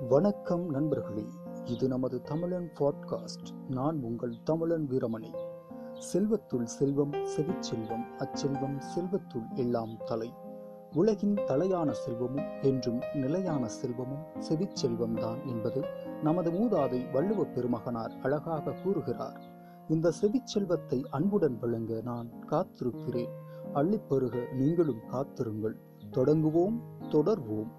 வணக்கம் நண்பர்களே இது நமது தமிழன் பாட்காஸ்ட். நான் உங்கள் தமிழன் வீரமணி. செல்வத்துள் செல்வம் செவிச்செல்வம் அச்செல்வம் செல்வத்துள் எல்லாம் தலை. உலகின் தலையான செல்வமும் என்றும் நிலையான செல்வமும் செவிச்செல்வம்தான் என்பது நமது மூதாதை வள்ளுவ பெருமகனார் அழகாக கூறுகிறார். இந்த செவிச்செல்வத்தை அன்புடன் வழங்க நான் காத்திருக்கிறேன். அள்ளிப்பருக நீங்களும் காத்திருங்கள். தொடங்குவோம் தொடர்வோம்.